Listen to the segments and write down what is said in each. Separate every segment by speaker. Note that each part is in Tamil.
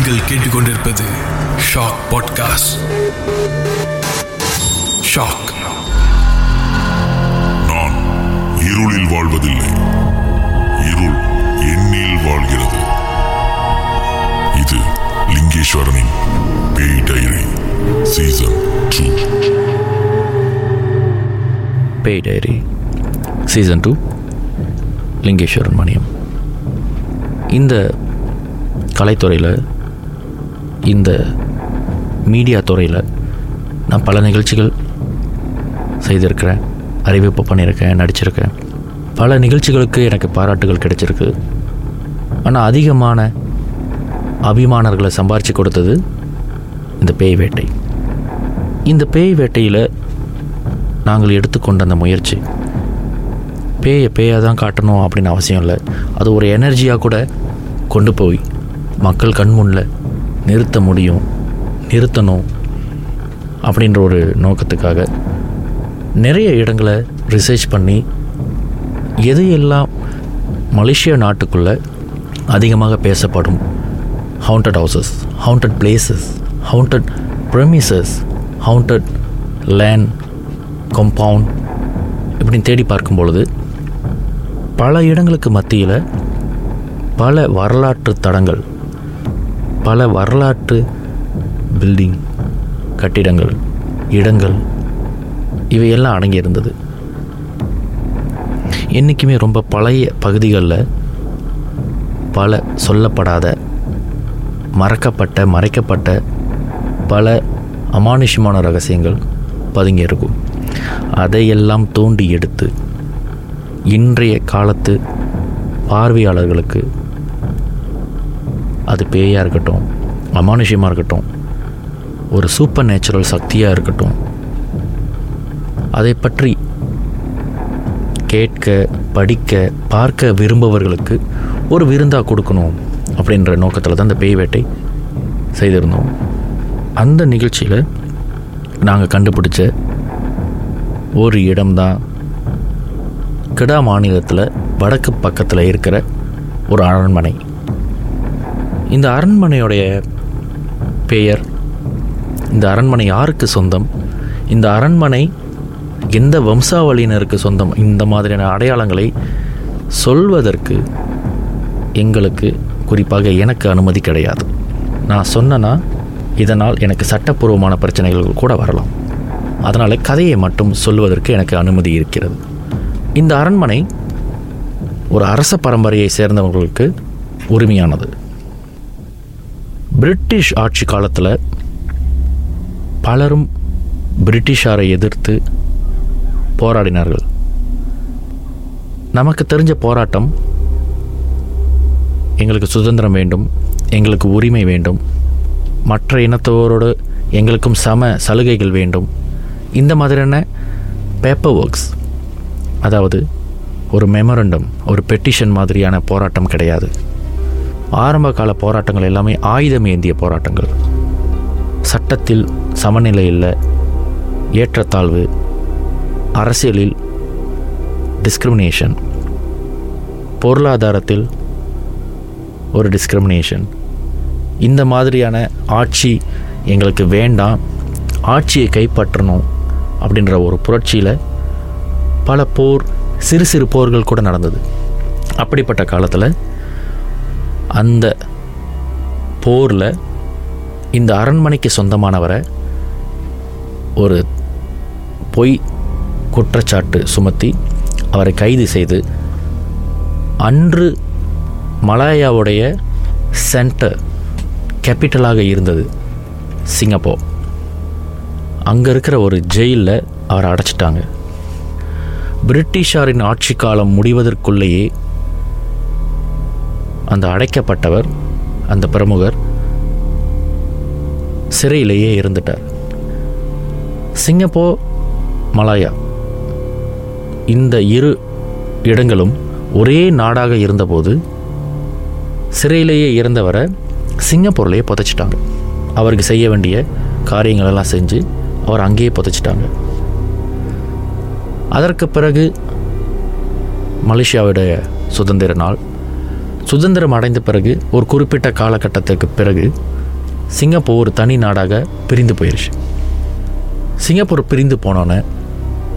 Speaker 1: நீங்கள் கேட்டுக்கொண்டிருப்பது ஷாக் பாட்காஸ்ட் ஷாக்
Speaker 2: நான் இருளில் வாழ்வதில்லை. இருள் எண்ணில் வாழ்கிறது. இது லிங்கேஸ்வரனின் பேய் டைரி சீசன் டூ.
Speaker 3: பேய் diary season two Lingeswaran Maniam. இந்த கலைத்துறையில் இந்த மீடியா துறையில் நான் பல நிகழ்ச்சிகள் செய்திருக்கிறேன் அறிவிப்பு பண்ணியிருக்கேன் நடிச்சிருக்கேன். பல நிகழ்ச்சிகளுக்கு எனக்கு பாராட்டுகள் கிடைச்சிருக்கு. ஆனால் அதிகமான அபிமானர்களை சம்பாரித்து கொடுத்தது இந்த பேய் வேட்டை. இந்த பேய் வேட்டையில் நாங்கள் எடுத்துக்கொண்ட அந்த முயற்சி பேயை பேயாக தான் காட்டணும் அப்படின்னு அவசியம் இல்லை. அது ஒரு எனர்ஜியாக கூட கொண்டு போய் மக்கள் கண் முன்னில் நிறுத்த முடியும் நிறுத்தணும் அப்படின்ற ஒரு நோக்கத்துக்காக நிறைய இடங்களை ரிசர்ச் பண்ணி எது எல்லாம் மலேசியா நாட்டுக்குள்ளே அதிகமாக பேசப்படும்? Haunted houses haunted places haunted premises haunted land compound இப்படின்னு தேடி பார்க்கும் பொழுது பல இடங்களுக்கு மத்தியில் பல வரலாற்று தடங்கள் பல வரலாற்று பில்டிங் கட்டிடங்கள் இடங்கள் இவையெல்லாம் அடங்கியிருந்தது. என்றைக்குமே ரொம்ப பழைய பகுதிகளில் பல சொல்லப்படாத மறக்கப்பட்ட மறைக்கப்பட்ட பல அமானுஷ்யமான ரகசியங்கள் பதுங்கி இருக்கும் அதையெல்லாம் தோண்டி எடுத்து இன்றைய காலத்து பார்வையாளர்களுக்கு அது பேயாக இருக்கட்டும் அமானுஷ்யமாக இருக்கட்டும் ஒரு சூப்பர் நேச்சுரல் சக்தியாக இருக்கட்டும். அதை பற்றி கேட்க படிக்க பார்க்க விரும்பவர்களுக்கு ஒரு விருந்தாக கொடுக்கணும் அப்படின்ற நோக்கத்தில் தான் இந்த பேய் வேட்டை செய்திருந்தோம். அந்த நிகழ்ச்சியில் நாங்கள் கண்டுபிடிச்ச ஒரு இடம்தான் கிடா மாநிலத்தில் வடக்கு பக்கத்தில் இருக்கிற ஒரு அரண்மனை. இந்த அரண்மனையுடைய பெயர் இந்த அரண்மனை யாருக்கு சொந்தம்? இந்த அரண்மனை எந்த வம்சாவளியினருக்கு சொந்தம்? இந்த மாதிரியான அடையாளங்களை சொல்வதற்கு எங்களுக்கு குறிப்பாக எனக்கு அனுமதி கிடையாது. நான் சொன்னேன்னா இதனால் எனக்கு சட்டப்பூர்வமான பிரச்சனைகள் கூட வரலாம். அதனால் கதையை மட்டும் சொல்வதற்கு எனக்கு அனுமதி இருக்கிறது. இந்த அரண்மனை ஒரு அரச பரம்பரையை சேர்ந்தவர்களுக்கு உரிமையானது. பிரிட்டிஷ் ஆட்சி காலத்தில் பலரும் பிரிட்டிஷாரை எதிர்த்து போராடினார்கள். நமக்கு தெரிஞ்ச போராட்டம் எங்களுக்கு சுதந்திரம் வேண்டும் எங்களுக்கு உரிமை வேண்டும் மற்ற இனத்தவரோடு எங்களுக்கும் சம சலுகைகள் வேண்டும். இந்த மாதிரியான பேப்பர் ஒர்க்ஸ் அதாவது ஒரு மெமரண்டம் ஒரு பெட்டிஷன் மாதிரியான போராட்டம் கிடையாது. ஆரம்ப கால போராட்டங்கள் எல்லாமே ஆயுதம் ஏந்திய போராட்டங்கள். சட்டத்தில் சமநிலை இல்லை ஏற்றத்தாழ்வு அரசியலில் டிஸ்கிரிமினேஷன் பொருளாதாரத்தில் ஒரு டிஸ்கிரிமினேஷன் இந்த மாதிரியான ஆட்சி எங்களுக்கு வேண்டாம் ஆட்சியை கைப்பற்றணும் அப்படின்ற ஒரு புரட்சியில் பல போர் சிறு சிறு போர்கள் கூட நடந்தது. அப்படிப்பட்ட காலத்தில் அந்த போரில் இந்த அரண்மனைக்கு சொந்தமானவரை ஒரு பொய் குற்றச்சாட்டு சுமத்தி அவரை கைது செய்து அன்று மலாயாவுடைய சென்டர் கேபிட்டலாக இருந்தது சிங்கப்பூர். அங்கே இருக்கிற ஒரு ஜெயிலில் அவரை அடைச்சிட்டாங்க. பிரிட்டிஷாரின் ஆட்சி காலம் முடிவதற்குள்ளேயே அந்த அடைக்கப்பட்டவர் அந்த பிரமுகர் சிறையிலேயே இருந்துட்டார். Singapore Malaya. இந்த இரு இடங்களும் ஒரே நாடாக இருந்தபோது சிறையிலேயே இருந்தவரை சிங்கப்பூர்லேயே புதைச்சிட்டாங்க. அவருக்கு செய்ய வேண்டிய காரியங்களெல்லாம் செஞ்சு அவர் அங்கேயே புதைச்சிட்டாங்க. அதற்கு பிறகு மலேசியாவுடைய சுதந்திர நாள். சுதந்திரம் அடைந்த பிறகு ஒரு குறிப்பிட்ட காலகட்டத்துக்கு பிறகு சிங்கப்பூர் ஒரு தனி நாடாக பிரிந்து போயிருச்சு. சிங்கப்பூர் பிரிந்து போனோன்னே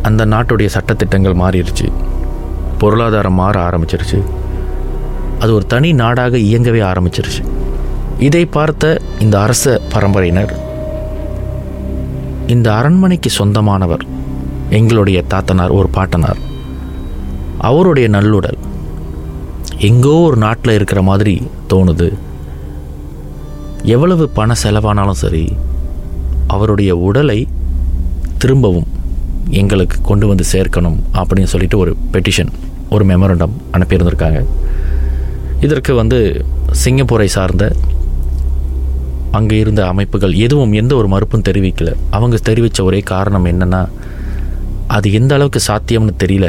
Speaker 3: அந்த நாட்டுடைய சட்டத்திட்டங்கள் மாறிடுச்சு. பொருளாதாரம் மாற ஆரம்பிச்சிருச்சு. அது ஒரு தனி நாடாக இயங்கவே ஆரம்பிச்சிருச்சு. இதை பார்த்த இந்த அரச பரம்பரையினர் இந்த அரண்மனைக்கு சொந்தமானவர் எங்களுடைய தாத்தனார் ஒரு பாட்டனார். அவருடைய நல்லுடல் எங்கோ ஒரு நாட்டில் இருக்கிற மாதிரி தோணுது. எவ்வளவு பண செலவானாலும் சரி அவருடைய உடலை திரும்பவும் எங்களுக்கு கொண்டு வந்து சேர்க்கணும் அப்படின்னு சொல்லிட்டு ஒரு பெட்டிஷன் ஒரு மெமரண்டம் அனுப்பியிருந்திருக்காங்க. இதற்கு வந்து சிங்கப்பூரை சார்ந்த அங்கே இருந்த அமைப்புகள் எதுவும் எந்த ஒரு மறுப்பும் தெரிவிக்கல. அவங்க தெரிவித்த ஒரே காரணம் என்னன்னா அது எந்த அளவுக்கு சாத்தியம்னு தெரியல.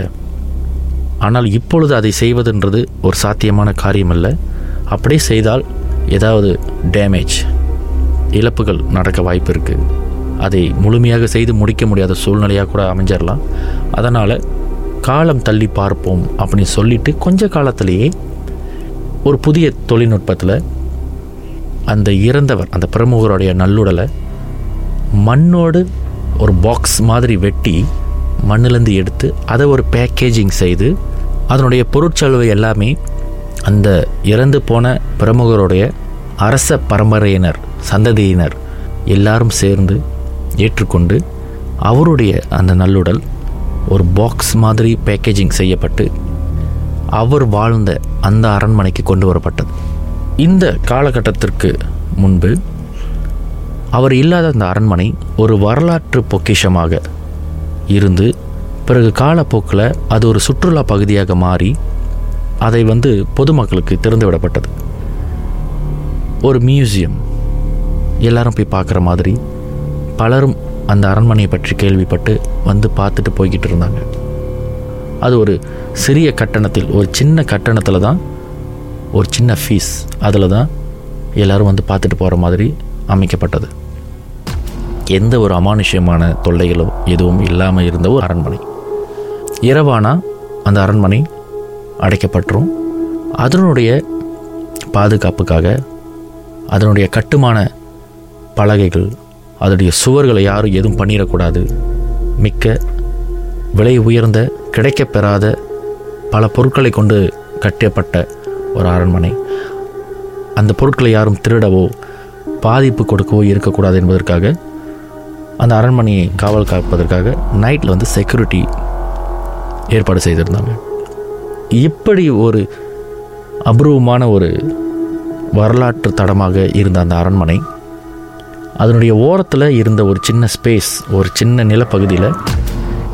Speaker 3: ஆனால் இப்பொழுது அதை செய்வதுன்றது ஒரு சாத்தியமான காரியம் அல்ல அப்படியே செய்தால் ஏதாவது டேமேஜ் இழப்புகள் நடக்க வாய்ப்பு இருக்குது அதை முழுமையாக செய்து முடிக்க முடியாத சூழ்நிலையாக கூட அமைஞ்சிடலாம் அதனால் காலம் தள்ளி பார்ப்போம் அப்படின்னு சொல்லிட்டு கொஞ்ச காலத்திலேயே ஒரு புதிய தொழில்நுட்பத்தில் அந்த இறந்தவர் அந்த பிரமுகருடைய நல்லுடலை மண்ணோடு ஒரு பாக்ஸ் மாதிரி வெட்டி மண்ணிலேருந்து எடுத்து அதை ஒரு பேக்கேஜிங் செய்து அதனுடைய பொருட்செலவு எல்லாமே அந்த இறந்து போன பிரமுகருடைய அரச பரம்பரையினர் சந்ததியினர் எல்லாரும் சேர்ந்து ஏற்றுக்கொண்டு அவருடைய அந்த நல்லுடல் ஒரு பாக்ஸ் மாதிரி பேக்கேஜிங் செய்யப்பட்டு அவர் வாழ்ந்த அந்த அரண்மனைக்கு கொண்டு வரப்பட்டது. இந்த காலகட்டத்திற்கு முன்பு அவர் இல்லாத அந்த அரண்மனை ஒரு வரலாற்று பொக்கிஷமாக இருந்து பிறகு காலப்போக்கில் அது ஒரு சுற்றுலா பகுதியாக மாறி அதை வந்து பொதுமக்களுக்கு திறந்து விடப்பட்டது ஒரு மியூசியம். எல்லாரும் போய் பார்க்குற மாதிரி பலரும் அந்த அரண்மனையை பற்றி கேள்விப்பட்டு வந்து பார்த்துட்டு போய்கிட்டு இருந்தாங்க. அது ஒரு சிறிய கட்டணத்தில் ஒரு சின்ன கட்டணத்தில் தான் ஒரு சின்ன ஃபீஸ் அதில் தான் எல்லோரும் வந்து பார்த்துட்டு போகிற மாதிரி அமைக்கப்பட்டது. எந்த ஒரு அமானுஷ்யமான தொல்லைகளோ எதுவும் இல்லாமல் இருந்த ஒரு அரண்மனை. இரவானால் அந்த அரண்மனை அடைக்கப்பட்டுரும். அதனுடைய பாதுகாப்புக்காக அதனுடைய கட்டுமான பலகைகள் அதனுடைய சுவர்களை யாரும் எதுவும் பண்ணிடக்கூடாது. மிக்க விலை உயர்ந்த கிடைக்கப்பெறாத பல பொருட்களை கொண்டு கட்டப்பட்ட ஒரு அரண்மனை. அந்த பொருட்களை யாரும் திருடவோ பாதிப்பு கொடுக்கவோ இருக்கக்கூடாது என்பதற்காக அந்த அரண்மனையை காவல் காப்பதற்காக நைட்டில் வந்து செக்யூரிட்டி ஏற்பாடு செய்திருந்தாங்க. இப்படி ஒரு அபூர்வமான ஒரு வரலாற்று தடமாக இருந்த அந்த அரண்மனை அதனுடைய ஓரத்தில் இருந்த ஒரு சின்ன ஸ்பேஸ் ஒரு சின்ன நிலப்பகுதியில்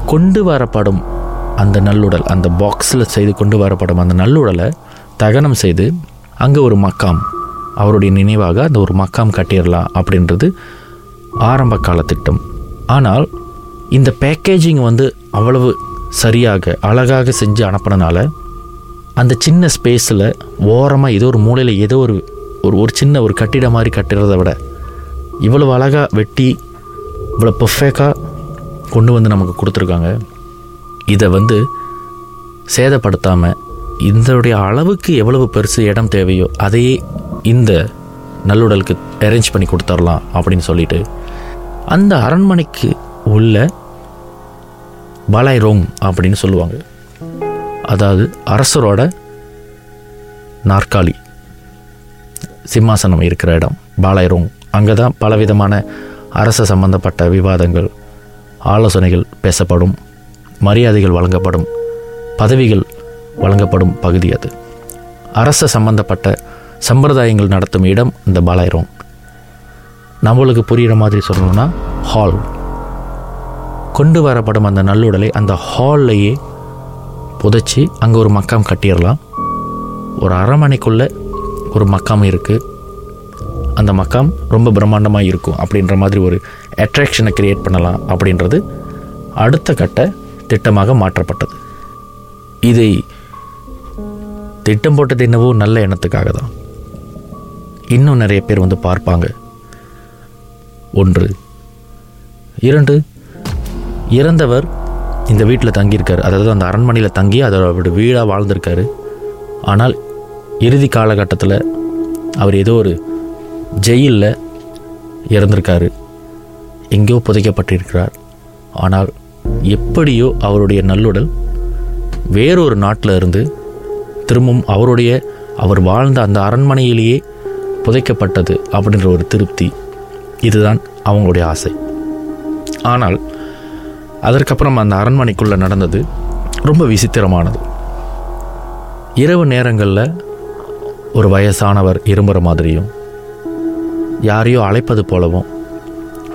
Speaker 3: கொண்டு வரப்படும் அந்த நல்லுடல் அந்த பாக்ஸில் செய்து கொண்டு வரப்படும் அந்த நல்லுடலை தகனம் செய்து அங்கே ஒரு மக்காம் அவருடைய நினைவாக அந்த ஒரு மக்காம் கட்டிடலாம் அப்படின்றது ஆரம்ப கால திட்டம். ஆனால் இந்த பேக்கேஜிங் வந்து அவ்வளவு சரியாக அழகாக செஞ்சு அனுப்பினனால அந்த சின்ன ஸ்பேஸில் ஓரமாக ஏதோ ஒரு மூலையில் ஏதோ ஒரு ஒரு ஒரு சின்ன ஒரு கட்டிடம் மாதிரி கட்டுறதை விட இவ்வளவு அழகாக வெட்டி இவ்வளோ பர்ஃபெக்டாக கொண்டு வந்து நமக்கு கொடுத்துருக்காங்க. இதை வந்து சேதப்படுத்தாமல் இதனுடைய அளவுக்கு எவ்வளவு பெருசு இடம் தேவையோ அதையே இந்த நல்லுடலுக்கு அரேஞ்ச் பண்ணி கொடுத்துடலாம் அப்படின்னு சொல்லிட்டு அந்த அரண்மனைக்கு உள்ள பலாய் அப்படின்னு சொல்லுவாங்க. அதாவது அரசரோட நாற்காலி. சிம்மாசனம் இருக்கிற இடம் பாலாயிரோங் அங்கே தான் பலவிதமான அரச சம்பந்தப்பட்ட விவாதங்கள் ஆலோசனைகள் பேசப்படும் மரியாதைகள் வழங்கப்படும் பதவிகள் வழங்கப்படும் பகுதி அது. அரச சம்பந்தப்பட்ட சம்பிரதாயங்கள் நடத்தும் இடம் இந்த பாலாயிரோங் நம்மளுக்கு புரிகிற மாதிரி சொல்லணும்னா ஹால் கொண்டு வரப்படும் அந்த நல்லுடலை அந்த ஹால்லையே புதைச்சி அங்கே ஒரு மக்காம் கட்டிடலாம். ஒரு அரண்மனைக்குள்ளே ஒரு மக்காம் இருக்குது அந்த மக்காம் ரொம்ப பிரம்மாண்டமாக இருக்கும் அப்படின்ற மாதிரி ஒரு அட்ராக்ஷனை கிரியேட் பண்ணலாம் அப்படின்றது அடுத்த கட்ட திட்டமாக மாற்றப்பட்டது. இதை திட்டம் போட்டது என்னவோ நல்ல எண்ணத்துக்காக தான். இன்னும் நிறைய பேர் வந்து பார்ப்பாங்க. ஒன்று. இரண்டு இறந்தவர் இந்த வீட்டில் தங்கியிருக்கார். அதாவது அந்த அரண்மனையில் தங்கி அதோட வீடாக வாழ்ந்திருக்காரு. ஆனால் இறுதி காலகட்டத்தில் அவர் ஏதோ ஒரு ஜெயிலில் இறந்திருக்காரு. எங்கேயோ புதைக்கப்பட்டிருக்கிறார். ஆனால் எப்படியோ அவருடைய நல்லுடல் வேறொரு நாட்டில் இருந்து திரும்பவும் அவருடைய அவர் வாழ்ந்த அந்த அரண்மனையிலேயே புதைக்கப்பட்டது அப்படின்ற ஒரு திருப்தி. இதுதான் அவங்களுடைய ஆசை. ஆனால் அதற்கப்புறம் அந்த அரண்மனைக்குள்ளே நடந்தது ரொம்ப விசித்திரமானது. இரவு நேரங்களில் ஒரு வயசானவர் இரும்புற மாதிரியும் யாரையோ அழைப்பது போலவும்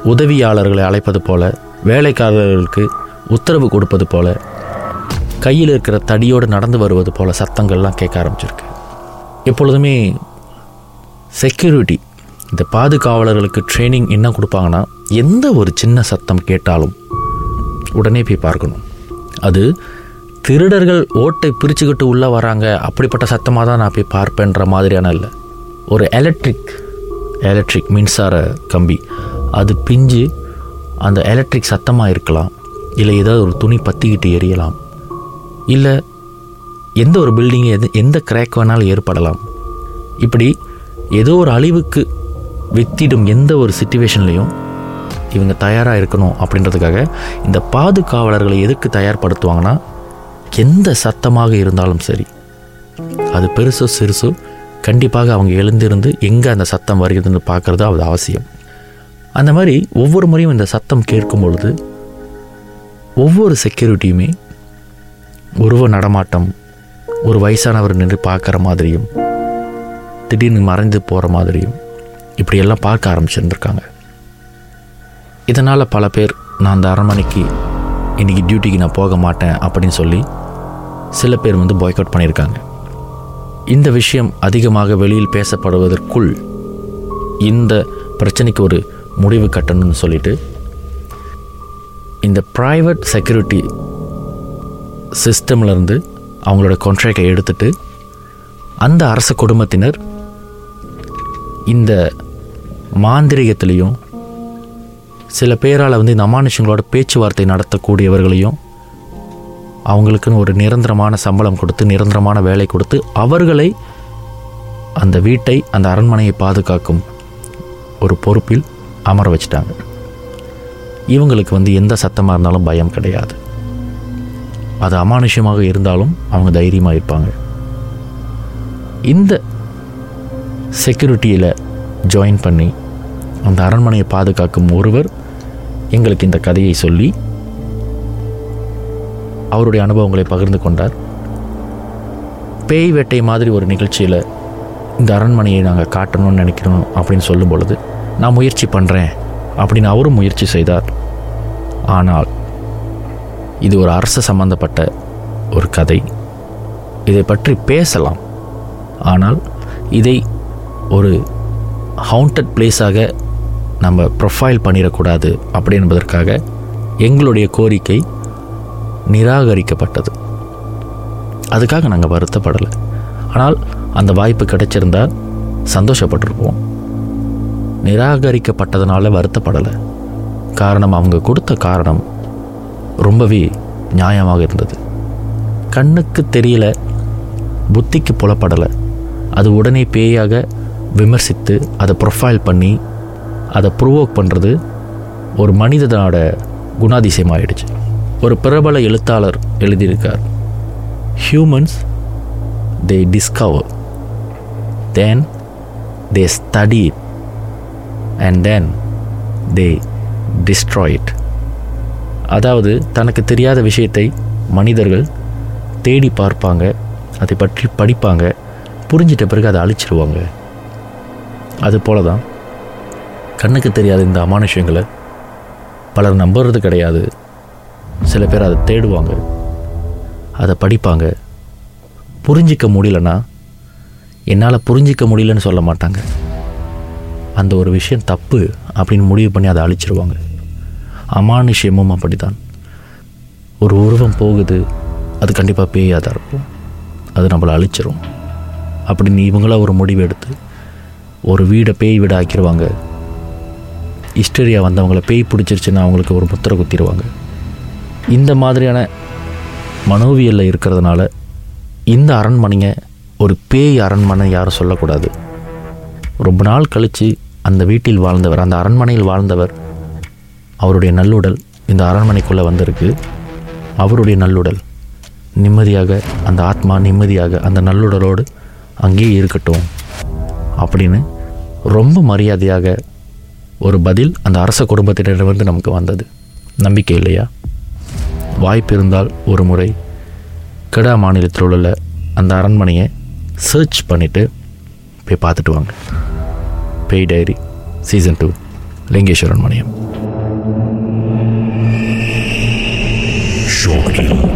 Speaker 3: உதவியாளர்களை அழைப்பது போல வேலைக்காரர்களுக்கு உத்தரவு கொடுப்பது போல கையில் இருக்கிற தடியோடு நடந்து வருவது போல சத்தங்கள்லாம் கேட்க ஆரம்பிச்சிருக்கு. எப்பொழுதுமே செக்யூரிட்டி இந்த பாதுகாவலர்களுக்கு ட்ரைனிங் என்ன கொடுப்பாங்கன்னா எந்த ஒரு சின்ன சத்தம் கேட்டாலும் உடனே போய் பார்க்கணும். அது திருடர்கள் ஓட்டை பிரிச்சுக்கிட்டு உள்ளே வராங்க அப்படிப்பட்ட சத்தமாக தான் நான் போய் பார்ப்பேன்ற மாதிரியான இல்லை. ஒரு எலக்ட்ரிக் எலக்ட்ரிக் மின்சார கம்பி. அது பிஞ்சு அந்த எலக்ட்ரிக் சத்தமாக இருக்கலாம் இல்லை ஏதாவது ஒரு துணி பற்றிக்கிட்டு எரியலாம். இல்லை எந்த ஒரு பில்டிங்கு எது எந்த கிராக் வேணாலும் ஏற்படலாம். இப்படி ஏதோ ஒரு அழிவுக்கு வித்திடும் எந்த ஒரு சுச்சுவேஷன்லேயும் இவங்க தயாராக இருக்கணும் அப்படின்றதுக்காக இந்த பாதுகாவலர்களை எதுக்கு தயார்படுத்துவாங்கன்னா எந்த சத்தமாக இருந்தாலும் சரி. அது பெருசோ சிறுசோ கண்டிப்பாக அவங்க எழுந்திருந்து எங்கே அந்த சத்தம் வருகிறதுன்னு பார்க்குறது அது அவசியம். அந்த மாதிரி ஒவ்வொரு முறையும் இந்த சத்தம் கேட்கும் பொழுது ஒவ்வொரு செக்யூரிட்டியுமே உருவ நடமாட்டம் ஒரு வயசானவர் நின்று பார்க்குற மாதிரியும் திடீர்னு மறைந்து போகிற மாதிரியும் இப்படியெல்லாம் பார்க்க ஆரம்பிச்சிருந்துருக்காங்க. இதனால் பல பேர் நான் அந்த அரண்மனைக்கு இன்றைக்கி டியூட்டிக்கு நான் போக மாட்டேன் அப்படின்னு சொல்லி சில பேர் வந்து பாய்காட் பண்ணியிருக்காங்க. இந்த விஷயம் அதிகமாக வெளியில் பேசப்படுவதற்குள் இந்த பிரச்சனைக்கு ஒரு முடிவு கட்டணும்னு சொல்லிட்டு இந்த ப்ரைவேட் செக்யூரிட்டி சிஸ்டம்லேருந்து அவங்களோட கான்ட்ராக்டை எடுத்துட்டு அந்த அரச குடும்பத்தினர் இந்த மாந்திரிகத்திலையும் சில பேரால் வந்து இந்த அமானுஷங்களோட பேச்சுவார்த்தை நடத்தக்கூடியவர்களையும் அவங்களுக்குன்னு ஒரு நிரந்தரமான சம்பளம் கொடுத்து நிரந்தரமான வேலை கொடுத்து அவர்களை அந்த வீட்டை அந்த அரண்மனையை பாதுகாக்கும் ஒரு பொறுப்பில் அமர வச்சிட்டாங்க. இவங்களுக்கு வந்து எந்த சத்தமாக இருந்தாலும் பயம் கிடையாது. அது அமானுஷ்யமாக இருந்தாலும் அவங்க தைரியமாக இருப்பாங்க. இந்த செக்யூரிட்டியில் ஜாயின் பண்ணி அந்த அரண்மனையை பாதுகாக்கும் ஒருவர் எங்களுக்கு இந்த கதையை சொல்லி அவருடைய அனுபவங்களை பகிர்ந்து கொண்டார். பேய் வேட்டை மாதிரி ஒரு நிகழ்ச்சியில் இந்த அரண்மனையை நாங்கள் காட்டணும்னு நினைக்கிறோம் அப்படின்னு சொல்லும் பொழுது நான் முயற்சி பண்ணுறேன் அப்படின்னு அவரும் முயற்சி செய்தார். ஆனால் இது ஒரு அரசு சம்பந்தப்பட்ட ஒரு கதை. இதை பற்றி பேசலாம். ஆனால் இதை ஒரு ஹவுண்டட் பிளேஸாக நம்ம ப்ரொஃபைல் பண்ணிடக்கூடாது அப்படி என்பதற்காக எங்களுடைய கோரிக்கை நிராகரிக்கப்பட்டது. அதுக்காக நாங்கள் வருத்தப்படலை. ஆனால் அந்த வாய்ப்பு கிடைச்சிருந்தால் சந்தோஷப்பட்டிருப்போம். நிராகரிக்கப்பட்டதுனால வருத்தப்படலை. காரணம் அவங்க கொடுத்த காரணம் ரொம்பவே நியாயமாக இருந்தது. கண்ணுக்கு தெரியல புத்திக்கு புலப்படலை. அது உடனே பேயாக விமர்சித்து அதை ப்ரொஃபைல் பண்ணி அதை ப்ரொவோக் பண்ணுறது ஒரு மனிதனோட குணாதிசயமாயிடுச்சு ஒரு பிரபல எழுத்தாளர் எழுதியிருக்கார். Humans they discover then they study it and then they destroy it அதாவது தனக்கு தெரியாத விஷயத்தை மனிதர்கள் தேடி பார்ப்பாங்க அதை பற்றி படிப்பாங்க புரிஞ்சிட்ட பிறகு அதை அழிச்சிருவாங்க. அது போல தான் கண்ணுக்கு தெரியாத இந்த அமானுஷங்களை பலர் நம்புறது கிடையாது. சில பேர் அதை தேடுவாங்க. அதை படிப்பாங்க. புரிஞ்சிக்க முடியலன்னா என்னால் புரிஞ்சிக்க முடியலன்னு சொல்ல மாட்டாங்க. அந்த ஒரு விஷயம் தப்பு அப்படின்னு முடிவு பண்ணி அதை அழிச்சிருவாங்க. அமானுஷ்யமும் அப்படி தான் ஒரு உருவம் போகுது அது கண்டிப்பாக பேயாக தான் இருக்கும். அது நம்மளை அழிச்சிரும். அப்படின்னு இவங்களாக ஒரு முடிவு எடுத்து ஒரு வீடை பேய் வீடு ஆக்கிடுவாங்க ஹிஸ்டரியா வந்தவங்கள பேய் பிடிச்சிருச்சுன்னா அவங்களுக்கு ஒரு முத்திரை குத்திடுவாங்க. இந்த மாதிரியான மனோவியலில் இருக்கிறதுனால இந்த அரண்மனைங்க ஒரு பேய் அரண்மனை யாரும் சொல்லக்கூடாது. ரொம்ப நாள் கழித்து அந்த வீட்டில் வாழ்ந்தவர் அந்த அரண்மனையில் வாழ்ந்தவர் அவருடைய நல்லுடல் இந்த அரண்மனைக்குள்ளே வந்திருக்கு. அவருடைய நல்லுடல் நிம்மதியாக அந்த ஆத்மா நிம்மதியாக அந்த நல்லுடலோடு அங்கேயே இருக்கட்டும் அப்படின்னு ரொம்ப மரியாதையாக ஒரு பதில் அந்த அரச குடும்பத்தினரிடமிருந்து நமக்கு வந்தது. நம்பிக்கை இல்லையா? வாய்ப்பு இருந்தால் ஒரு முறை கெடா மாநிலத்தில் உள்ள அந்த அரண்மனையை சர்ச் பண்ணிவிட்டு போய் பார்த்துட்டு வாங்க. பேய் diary season two Lingeswaran Maniam
Speaker 2: Shortly.